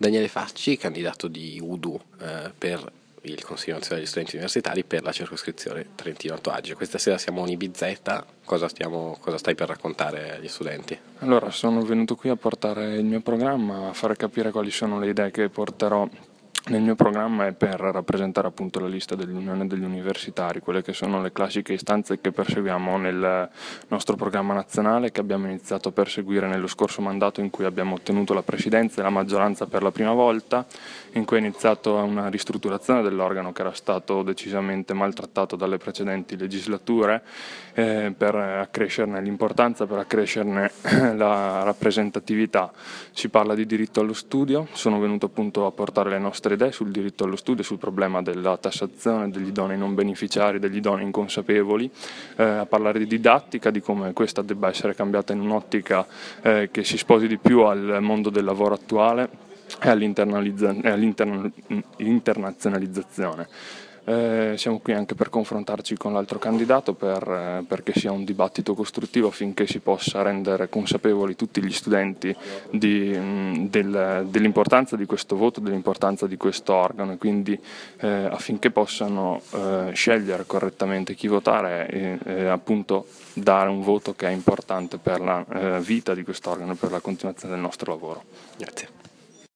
Daniele Facci, candidato di UDU eh, per il Consiglio nazionale degli studenti universitari per la circoscrizione Trentino-Alto Adige. Questa sera siamo a Unibizzetta, cosa, stiamo, cosa stai per raccontare agli studenti? Allora, sono venuto qui a portare il mio programma, a fare capire quali sono le idee che porterò nel mio programma è per rappresentare appunto la lista dell'Unione degli Universitari, quelle che sono le classiche istanze che perseguiamo nel nostro programma nazionale che abbiamo iniziato a perseguire nello scorso mandato in cui abbiamo ottenuto la presidenza e la maggioranza per la prima volta, in cui è iniziato una ristrutturazione dell'organo che era stato decisamente maltrattato dalle precedenti legislature eh, per accrescerne l'importanza, per accrescerne la rappresentatività. Si parla di diritto allo studio, sono venuto appunto a portare le nostre idee sul diritto allo studio, sul problema della tassazione degli idonei non beneficiari, degli idonei inconsapevoli, eh, a parlare di didattica, di come questa debba essere cambiata in un'ottica eh, che si sposi di più al mondo del lavoro attuale e all'internazionalizzazione. Eh, siamo qui anche per confrontarci con l'altro candidato per, eh, perché sia un dibattito costruttivo affinché si possa rendere consapevoli tutti gli studenti di, mh, del, dell'importanza di questo voto, dell'importanza di questo organo e quindi eh, affinché possano eh, scegliere correttamente chi votare e, e, appunto dare un voto che è importante per la eh, vita di questo organo e per la continuazione del nostro lavoro. Grazie.